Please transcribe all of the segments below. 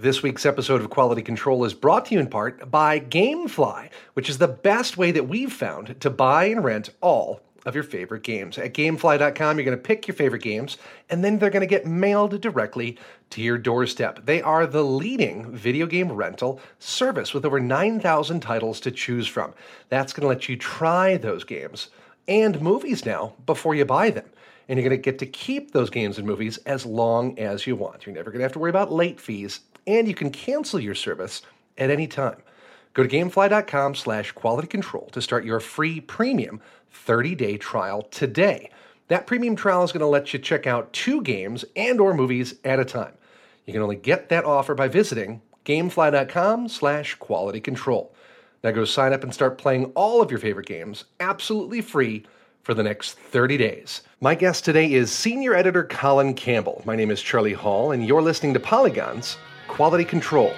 This week's episode of Quality Control is brought to you in part by Gamefly, which is the best way that we've found to buy and rent all of your favorite games. At gamefly.com, you're going to pick your favorite games, and then they're going to get mailed directly to your doorstep. They are the leading video game rental service with over 9,000 titles to choose from. That's going to let you try those games and movies now before you buy them and you're going to get to keep those games and movies as long as you want. You're never going to have to worry about late fees and you can cancel your service at any time. Go to gamefly.com slash quality control to start your free premium 30-day trial today. That premium trial is going to let you check out two games and or movies at a time. You can only get that offer by visiting gamefly.com slash quality control. Now go sign up and start playing all of your favorite games absolutely free for the next 30 days. My guest today is senior editor Colin Campbell. My name is Charlie Hall, and you're listening to Polygon's quality control.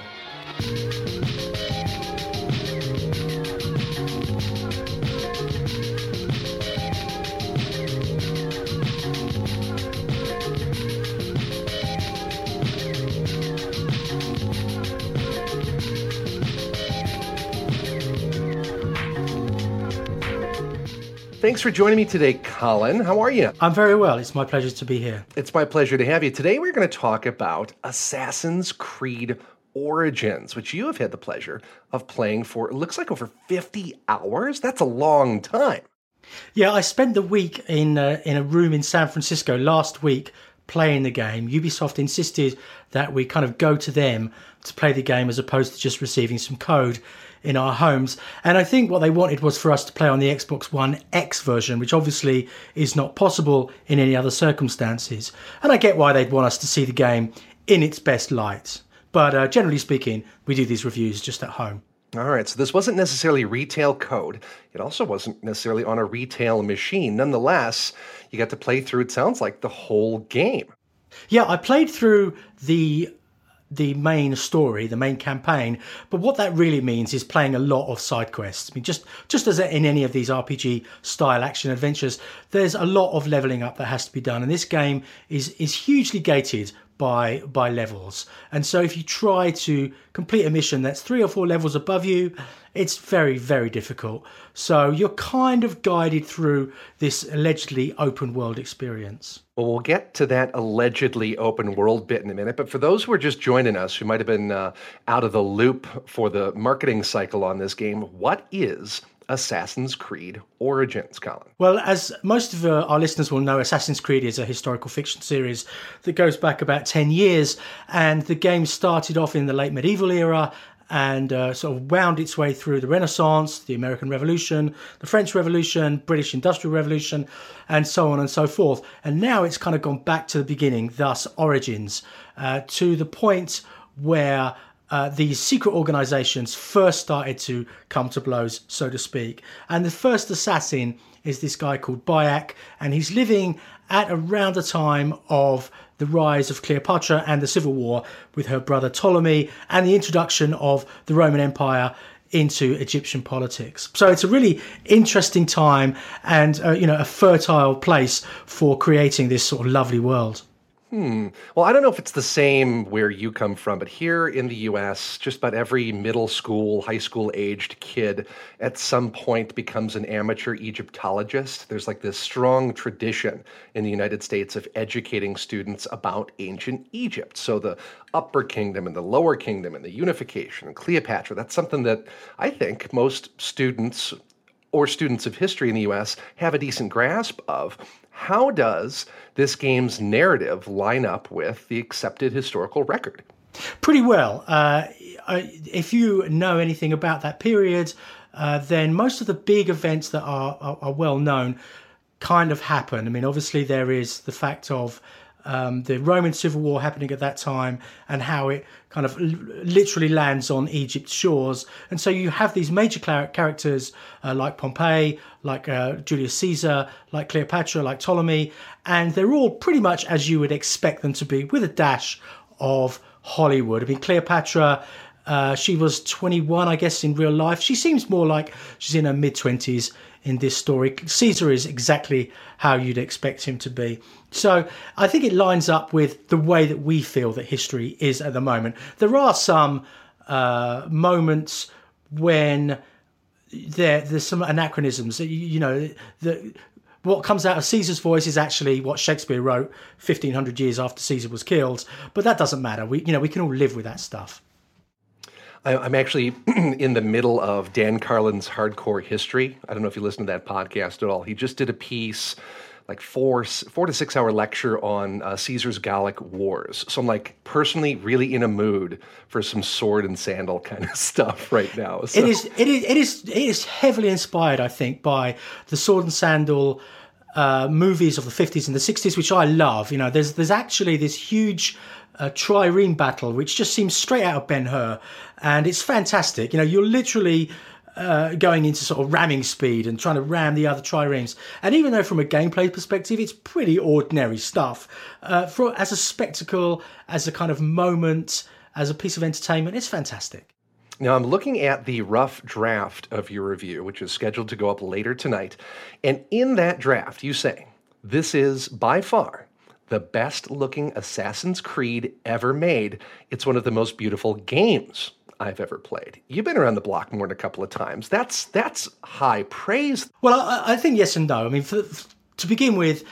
Thanks for joining me today, Colin. How are you? I'm very well. It's my pleasure to be here. It's my pleasure to have you. Today, we're going to talk about Assassin's Creed Origins, which you have had the pleasure of playing for, it looks like over 50 hours. That's a long time. Yeah, I spent the week in, uh, in a room in San Francisco last week playing the game. Ubisoft insisted that we kind of go to them to play the game as opposed to just receiving some code in our homes. And I think what they wanted was for us to play on the Xbox One X version, which obviously is not possible in any other circumstances. And I get why they'd want us to see the game in its best light. But uh, generally speaking, we do these reviews just at home. All right, so this wasn't necessarily retail code. It also wasn't necessarily on a retail machine. Nonetheless, you got to play through, it sounds like, the whole game. Yeah, I played through the the main story, the main campaign. But what that really means is playing a lot of side quests. I mean, just just as in any of these RPG style action adventures, there's a lot of leveling up that has to be done, and this game is is hugely gated by by levels. And so if you try to complete a mission that's three or four levels above you, it's very very difficult. So you're kind of guided through this allegedly open world experience. Well, we'll get to that allegedly open world bit in a minute. But for those who are just joining us, who might have been uh, out of the loop for the marketing cycle on this game, what is Assassin's Creed Origins, Colin? Well, as most of uh, our listeners will know, Assassin's Creed is a historical fiction series that goes back about 10 years. And the game started off in the late medieval era and uh, sort of wound its way through the Renaissance, the American Revolution, the French Revolution, British Industrial Revolution, and so on and so forth. And now it's kind of gone back to the beginning, thus origins, uh, to the point where uh, these secret organizations first started to come to blows, so to speak. And the first assassin is this guy called Bayek, and he's living at around the time of the rise of Cleopatra and the civil war with her brother Ptolemy and the introduction of the Roman Empire into Egyptian politics. So it's a really interesting time and uh, you know a fertile place for creating this sort of lovely world. Hmm. Well, I don't know if it's the same where you come from, but here in the US, just about every middle school, high school aged kid at some point becomes an amateur Egyptologist. There's like this strong tradition in the United States of educating students about ancient Egypt. So the Upper Kingdom and the Lower Kingdom and the unification and Cleopatra, that's something that I think most students or students of history in the US have a decent grasp of. How does this game's narrative line up with the accepted historical record? Pretty well. Uh, if you know anything about that period, uh, then most of the big events that are, are, are well known kind of happen. I mean, obviously, there is the fact of um, the Roman civil war happening at that time and how it kind of literally lands on Egypt's shores. And so you have these major characters uh, like Pompey, like uh, Julius Caesar, like Cleopatra, like Ptolemy, and they're all pretty much as you would expect them to be, with a dash of Hollywood. I mean, Cleopatra. Uh, she was 21, I guess, in real life. She seems more like she's in her mid 20s in this story. Caesar is exactly how you'd expect him to be. So I think it lines up with the way that we feel that history is at the moment. There are some uh, moments when there there's some anachronisms. You, you know, the, what comes out of Caesar's voice is actually what Shakespeare wrote 1500 years after Caesar was killed. But that doesn't matter. We you know we can all live with that stuff. I'm actually in the middle of Dan Carlin's Hardcore History. I don't know if you listen to that podcast at all. He just did a piece, like four four to six hour lecture on uh, Caesar's Gallic Wars. So I'm like personally really in a mood for some sword and sandal kind of stuff right now. So. It is it is it is it is heavily inspired, I think, by the sword and sandal. Uh, movies of the 50s and the 60s, which I love. You know, there's there's actually this huge uh, trireme battle, which just seems straight out of Ben Hur, and it's fantastic. You know, you're literally uh, going into sort of ramming speed and trying to ram the other triremes. And even though from a gameplay perspective, it's pretty ordinary stuff, uh, for as a spectacle, as a kind of moment, as a piece of entertainment, it's fantastic. Now, I'm looking at the rough draft of your review, which is scheduled to go up later tonight. And in that draft, you say, This is by far the best looking Assassin's Creed ever made. It's one of the most beautiful games I've ever played. You've been around the block more than a couple of times. That's that's high praise. Well, I, I think yes and no. I mean, for, to begin with,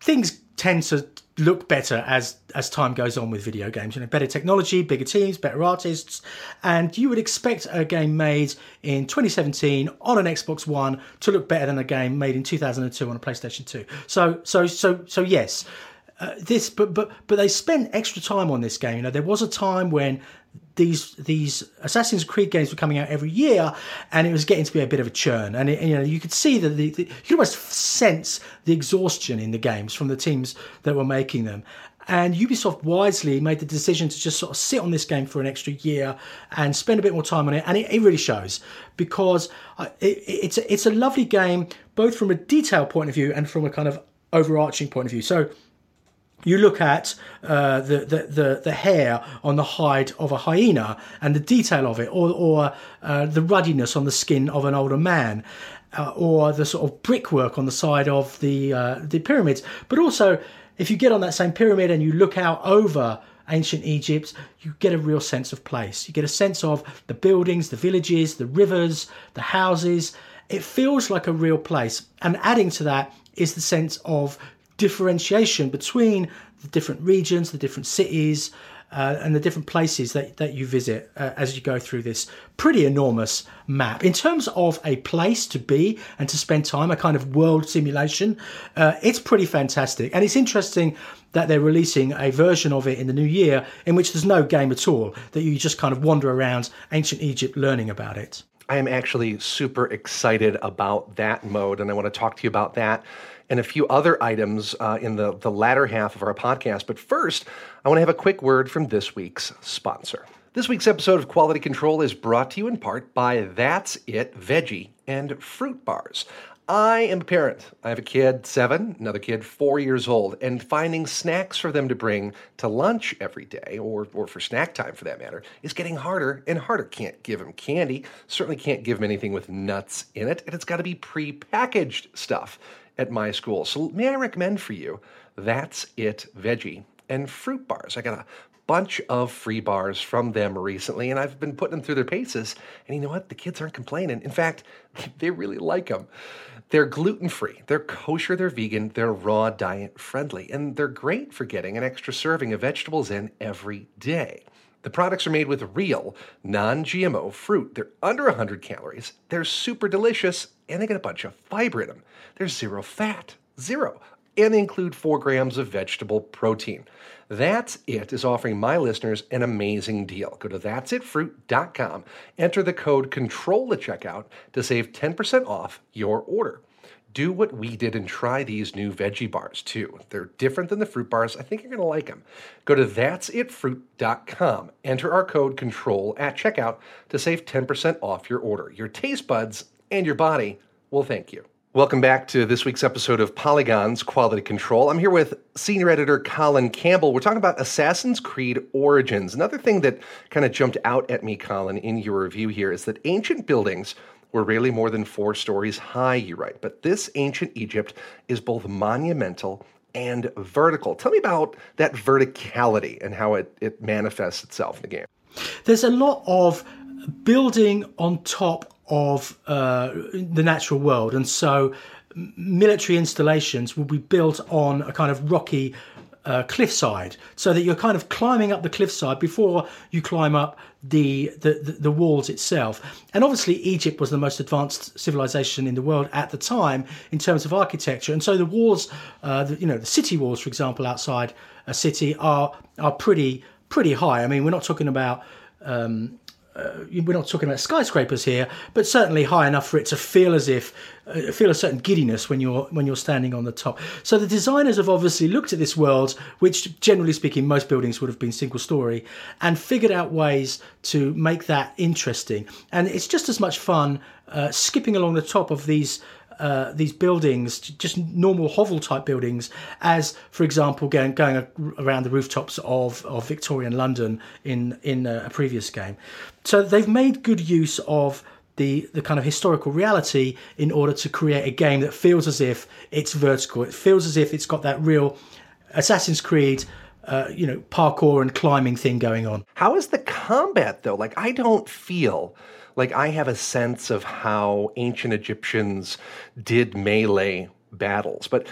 things tend to look better as as time goes on with video games. You know, better technology, bigger teams, better artists, and you would expect a game made in 2017 on an Xbox One to look better than a game made in 2002 on a PlayStation 2. So so so so yes. Uh, this, but but but they spent extra time on this game. You know, there was a time when these these Assassin's Creed games were coming out every year, and it was getting to be a bit of a churn. And it, you know, you could see that the, the, you could almost sense the exhaustion in the games from the teams that were making them. And Ubisoft wisely made the decision to just sort of sit on this game for an extra year and spend a bit more time on it, and it, it really shows because uh, it, it's a, it's a lovely game both from a detail point of view and from a kind of overarching point of view. So you look at uh, the, the, the, the, hair on the hide of a hyena and the detail of it, or, or uh, the ruddiness on the skin of an older man, uh, or the sort of brickwork on the side of the, uh, the pyramids. But also, if you get on that same pyramid and you look out over ancient Egypt, you get a real sense of place. You get a sense of the buildings, the villages, the rivers, the houses. It feels like a real place. And adding to that is the sense of differentiation between the different regions, the different cities, uh, and the different places that, that you visit uh, as you go through this pretty enormous map. In terms of a place to be and to spend time, a kind of world simulation, uh, it's pretty fantastic. And it's interesting that they're releasing a version of it in the new year in which there's no game at all, that you just kind of wander around ancient Egypt learning about it. I am actually super excited about that mode, and I want to talk to you about that and a few other items uh, in the, the latter half of our podcast. But first, I want to have a quick word from this week's sponsor. This week's episode of Quality Control is brought to you in part by That's It Veggie and Fruit Bars. I am a parent. I have a kid, seven, another kid, four years old, and finding snacks for them to bring to lunch every day, or, or for snack time for that matter, is getting harder and harder. Can't give them candy, certainly can't give them anything with nuts in it, and it's got to be pre-packaged stuff at my school. So, may I recommend for you That's It Veggie and Fruit Bars? I got a bunch of free bars from them recently, and I've been putting them through their paces. And you know what? The kids aren't complaining. In fact, they really like them. They're gluten free, they're kosher, they're vegan, they're raw diet friendly, and they're great for getting an extra serving of vegetables in every day. The products are made with real, non GMO fruit. They're under 100 calories, they're super delicious, and they get a bunch of fiber in them. There's zero fat, zero, and they include four grams of vegetable protein. That's It is offering my listeners an amazing deal. Go to that'sitfruit.com, enter the code CONTROL at checkout to save 10% off your order. Do what we did and try these new veggie bars too. They're different than the fruit bars. I think you're going to like them. Go to that'sitfruit.com, enter our code CONTROL at checkout to save 10% off your order. Your taste buds and your body will thank you. Welcome back to this week's episode of Polygon's Quality Control. I'm here with senior editor Colin Campbell. We're talking about Assassin's Creed Origins. Another thing that kind of jumped out at me, Colin, in your review here is that ancient buildings were rarely more than four stories high, you write. But this ancient Egypt is both monumental and vertical. Tell me about that verticality and how it, it manifests itself in the game. There's a lot of building on top of uh, the natural world, and so military installations will be built on a kind of rocky uh, cliffside, so that you're kind of climbing up the cliffside before you climb up the, the the walls itself. And obviously, Egypt was the most advanced civilization in the world at the time in terms of architecture, and so the walls, uh, the, you know, the city walls, for example, outside a city are are pretty pretty high. I mean, we're not talking about um, uh, we're not talking about skyscrapers here, but certainly high enough for it to feel as if uh, feel a certain giddiness when you're when you're standing on the top. So the designers have obviously looked at this world, which generally speaking most buildings would have been single story, and figured out ways to make that interesting. And it's just as much fun uh, skipping along the top of these uh, these buildings, just normal hovel type buildings, as for example going going around the rooftops of, of Victorian London in in a previous game. So they've made good use of the the kind of historical reality in order to create a game that feels as if it's vertical. It feels as if it's got that real Assassin's Creed. Uh, you know, parkour and climbing thing going on. How is the combat though? Like, I don't feel like I have a sense of how ancient Egyptians did melee battles, but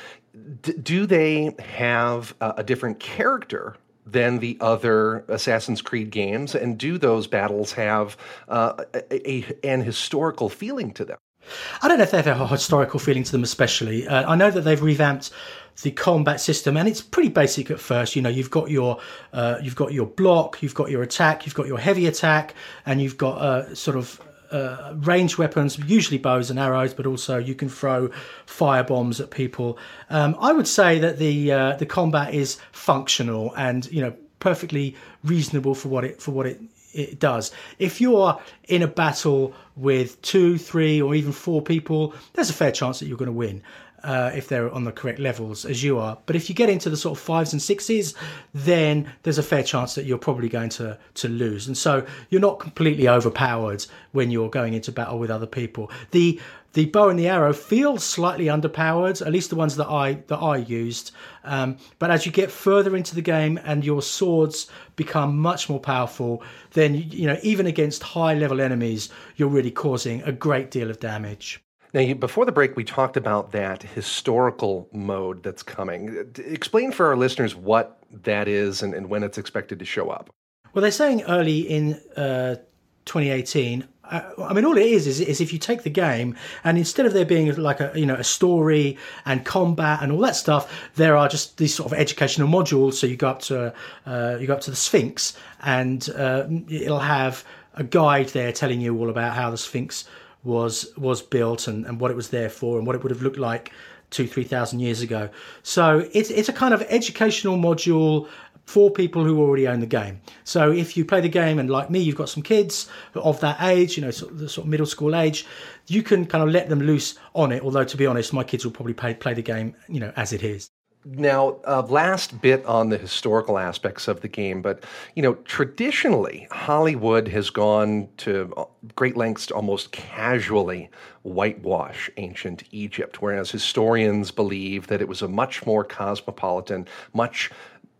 d- do they have a, different character than the other Assassin's Creed games? And do those battles have uh, a, a, an historical feeling to them? I don't know if they have a historical feeling to them, especially. Uh, I know that they've revamped the combat system, and it's pretty basic at first. You know, you've got your uh, you've got your block, you've got your attack, you've got your heavy attack, and you've got uh, sort of uh, ranged weapons, usually bows and arrows, but also you can throw fire bombs at people. Um, I would say that the uh, the combat is functional and you know perfectly reasonable for what it for what it it does. If you're in a battle with two, three, or even four people, there's a fair chance that you're going to win uh, if they're on the correct levels as you are. But if you get into the sort of fives and sixes, then there's a fair chance that you're probably going to to lose. And so you're not completely overpowered when you're going into battle with other people. The the bow and the arrow feel slightly underpowered, at least the ones that I that I used. Um, but as you get further into the game and your swords become much more powerful, then you know even against high level enemies, you're really causing a great deal of damage. Now, before the break, we talked about that historical mode that's coming. Explain for our listeners what that is and, and when it's expected to show up. Well, they're saying early in uh, 2018. Uh, I mean, all it is, is is if you take the game and instead of there being like a you know a story and combat and all that stuff, there are just these sort of educational modules. So you go up to uh, you go up to the Sphinx and uh, it'll have a guide there telling you all about how the Sphinx was was built and, and what it was there for and what it would have looked like two three thousand years ago. So it's it's a kind of educational module for people who already own the game. So if you play the game and like me, you've got some kids of that age, you know, sort of the sort of middle school age, you can kind of let them loose on it. Although to be honest, my kids will probably play play the game, you know, as it is. Now, uh, last bit on the historical aspects of the game, but you know, traditionally, Hollywood has gone to uh, great lengths to almost casually whitewash ancient Egypt, whereas historians believe that it was a much more cosmopolitan, much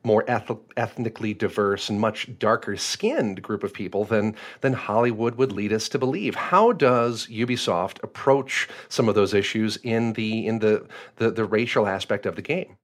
more eth- ethnically diverse and much darker skinned group of people than than Hollywood would lead us to believe. How does Ubisoft approach some of those issues in the in the the, the racial aspect of the game?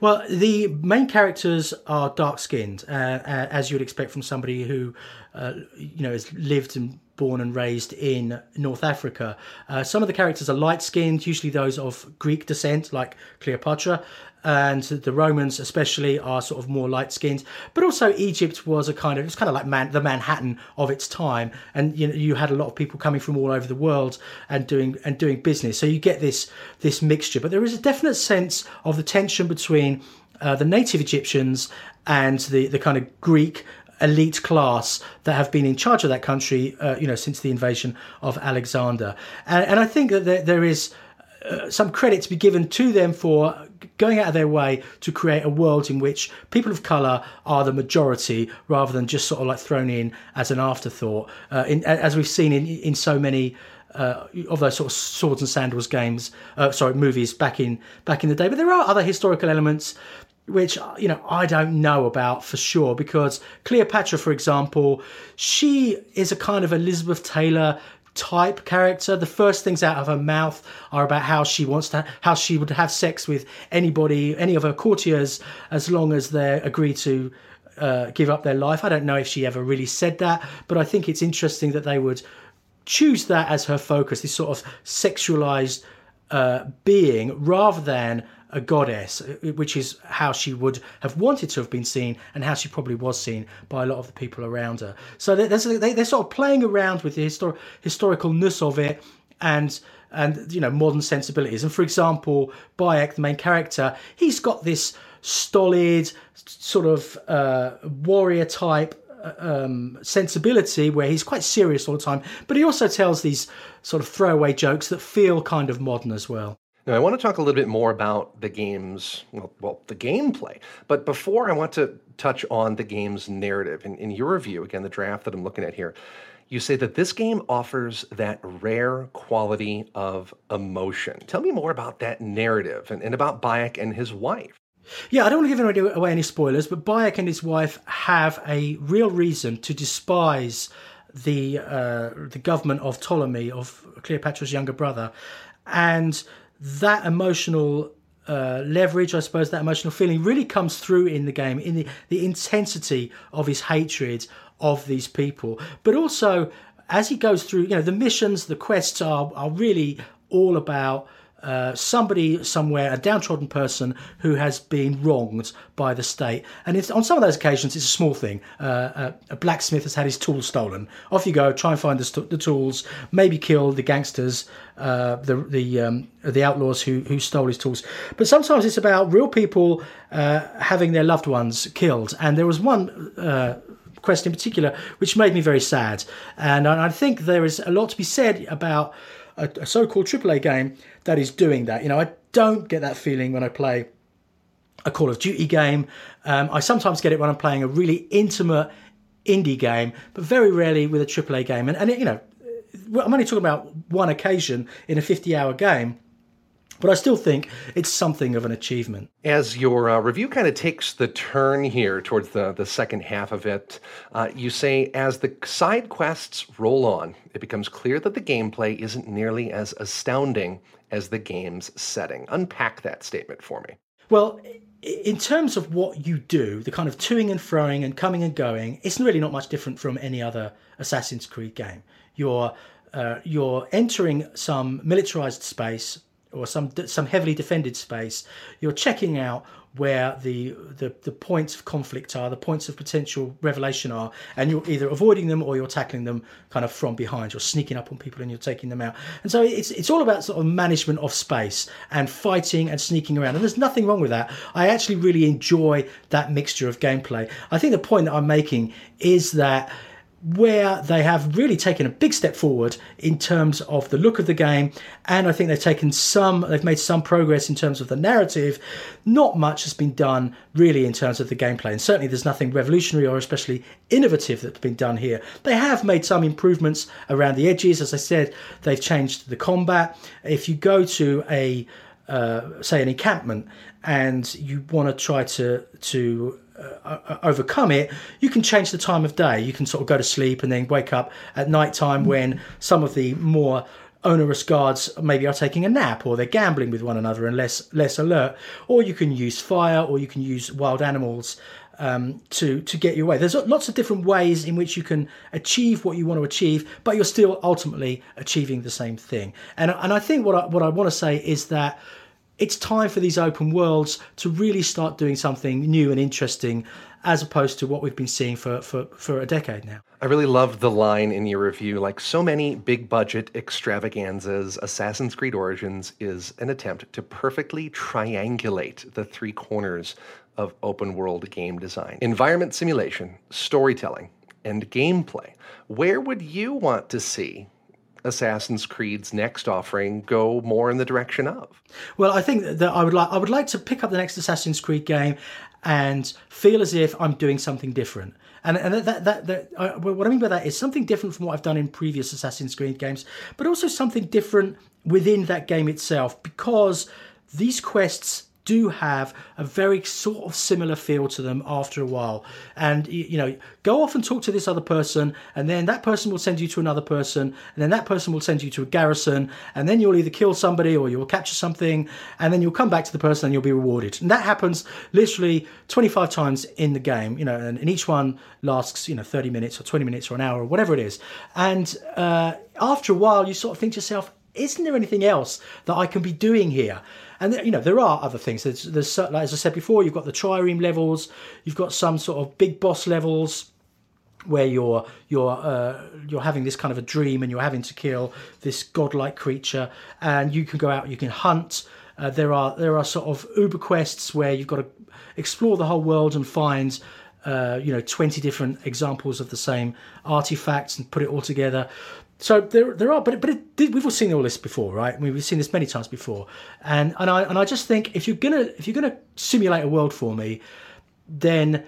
Well, the main characters are dark skinned, uh, uh, as you would expect from somebody who, uh, you know, has lived and born and raised in North Africa. Uh, some of the characters are light skinned, usually those of Greek descent, like Cleopatra, and the Romans especially are sort of more light skinned. But also Egypt was a kind of it's kind of like Man, the Manhattan of its time, and you know you had a lot of people coming from all over the world and doing and doing business. So you get this this mixture. But there is a definite sense of the tension between uh, the native Egyptians and the the kind of Greek elite class that have been in charge of that country, uh, you know, since the invasion of Alexander. And, and I think that there, there is uh, some credit to be given to them for going out of their way to create a world in which people of color are the majority rather than just sort of like thrown in as an afterthought. Uh, in, as we've seen in, in so many uh, of those sort of swords and sandals games, uh, sorry, movies back in back in the day. But there are other historical elements which you know I don't know about for sure because Cleopatra, for example, she is a kind of Elizabeth Taylor type character. The first things out of her mouth are about how she wants to, how she would have sex with anybody, any of her courtiers, as long as they agree to uh, give up their life. I don't know if she ever really said that, but I think it's interesting that they would choose that as her focus, this sort of sexualized uh, being, rather than a goddess, which is how she would have wanted to have been seen and how she probably was seen by a lot of the people around her. So they're sort of playing around with the histor- historicalness of it and and you know modern sensibilities. And for example, Bayek, the main character, he's got this stolid sort of uh, warrior type uh, um, sensibility where he's quite serious all the time, but he also tells these sort of throwaway jokes that feel kind of modern as well. Now, I want to talk a little bit more about the game's, well, well the gameplay. But before, I want to touch on the game's narrative. In, in your review, again, the draft that I'm looking at here, you say that this game offers that rare quality of emotion. Tell me more about that narrative and, and about Bayek and his wife. Yeah, I don't want to give away any spoilers, but Bayek and his wife have a real reason to despise the uh, the government of Ptolemy, of Cleopatra's younger brother, and that emotional uh, leverage, I suppose, that emotional feeling really comes through in the game, in the, the intensity of his hatred of these people. But also, as he goes through, you know, the missions, the quests are, are really all about uh, somebody somewhere, a downtrodden person who has been wronged by the state. And on some of those occasions, it's a small thing. Uh, a, a, blacksmith has had his tools stolen. Off you go, try and find the, the tools, maybe kill the gangsters, uh, the the um, the outlaws who who stole his tools. But sometimes it's about real people uh, having their loved ones killed. And there was one uh, quest in particular which made me very sad. And I think there is a lot to be said about a, a so-called AAA game that is doing that. You know, I don't get that feeling when I play a Call of Duty game. Um, I sometimes get it when I'm playing a really intimate indie game, but very rarely with a AAA game. And, and it, you know, I'm only talking about one occasion in a 50 hour game. But I still think it's something of an achievement. As your uh, review kind of takes the turn here towards the, the second half of it, uh, you say, as the side quests roll on, it becomes clear that the gameplay isn't nearly as astounding as the game's setting. Unpack that statement for me. Well, in terms of what you do, the kind of toing and froing and coming and going, it's really not much different from any other Assassin's Creed game. You're uh, you're entering some militarized space or some some heavily defended space, you're checking out where the, the the points of conflict are, the points of potential revelation are, and you're either avoiding them or you're tackling them kind of from behind. You're sneaking up on people and you're taking them out. And so it's it's all about sort of management of space and fighting and sneaking around. And there's nothing wrong with that. I actually really enjoy that mixture of gameplay. I think the point that I'm making is that where they have really taken a big step forward in terms of the look of the game and i think they've taken some they've made some progress in terms of the narrative. Not much has been done really in terms of the gameplay and certainly there's nothing revolutionary or especially innovative that's been done here. They have made some improvements around the edges. As i said they've changed the combat. If you go to a uh, say an encampment and you want to try to to uh, overcome it, you can change the time of day. You can sort of go to sleep and then wake up at night time when some of the more onerous guards maybe are taking a nap or they're gambling with one another and less less alert. Or you can use fire or you can use wild animals um, to to get your way. There's lots of different ways in which you can achieve what you want to achieve, but you're still ultimately achieving the same thing. And and I think what I, what I want to say is that it's time for these open worlds to really start doing something new and interesting as opposed to what we've been seeing for, for, for a decade now. I really loved the line in your review. Like so many big budget extravaganzas, Assassin's Creed Origins is an attempt to perfectly triangulate the three corners of open world game design environment simulation, storytelling, and gameplay. Where would you want to see Assassin's Creed's next offering go more in the direction of? Well, I think that I would like I would like to pick up the next Assassin's Creed game and feel as if I'm doing something different. And, and that, that, that, uh, what I mean by that is something different from what I've done in previous Assassin's Creed games, but also something different within that game itself because these quests do have a very sort of similar feel to them after a while. And you know, go off and talk to this other person, and then that person will send you to another person, and then that person will send you to a garrison, and then you'll either kill somebody or you'll capture something, and then you'll come back to the person and you'll be rewarded. And that happens literally 25 times in the game, you know, and, and each one lasts, you know, 30 minutes or 20 minutes or an hour or whatever it is. And uh, after a while, you sort of think to yourself, isn't there anything else that I can be doing here? And you know there are other things. There's, there's like, as I said before, you've got the trireme levels, you've got some sort of big boss levels where you're you're uh, you're having this kind of a dream and you're having to kill this godlike creature, and you can go out, you can hunt. Uh, there are there are sort of uber quests where you've got to explore the whole world and find uh, you know 20 different examples of the same artifacts and put it all together so there, there are, but but it, we've all seen all this before, right? I mean, we've seen this many times before, and and I and I just think if you're gonna if you're gonna simulate a world for me, then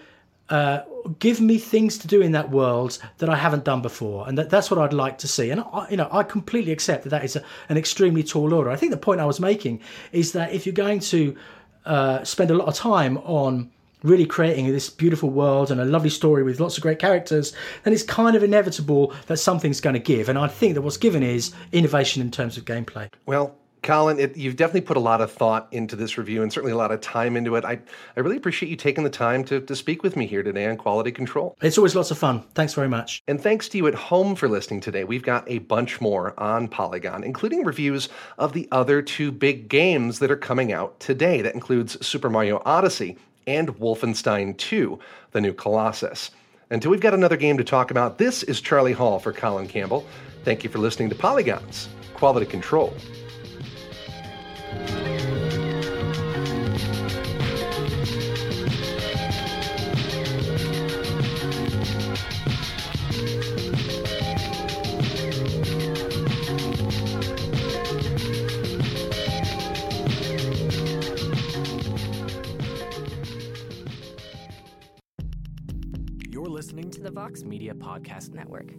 uh, give me things to do in that world that I haven't done before, and that, that's what I'd like to see. And I, you know, I completely accept that that is a, an extremely tall order. I think the point I was making is that if you're going to uh, spend a lot of time on really creating this beautiful world and a lovely story with lots of great characters, then it's kind of inevitable that something's going to give. And I think that what's given is innovation in terms of gameplay. Well, Colin, it, you've definitely put a lot of thought into this review and certainly a lot of time into it. I, I really appreciate you taking the time to, to speak with me here today on Quality Control. It's always lots of fun. Thanks very much. And thanks to you at home for listening today. We've got a bunch more on Polygon, including reviews of the other two big games that are coming out today. That includes Super Mario Odyssey and Wolfenstein 2, the new Colossus. Until we've got another game to talk about, this is Charlie Hall for Colin Campbell. Thank you for listening to Polygons Quality Control. Vox Media Podcast Network.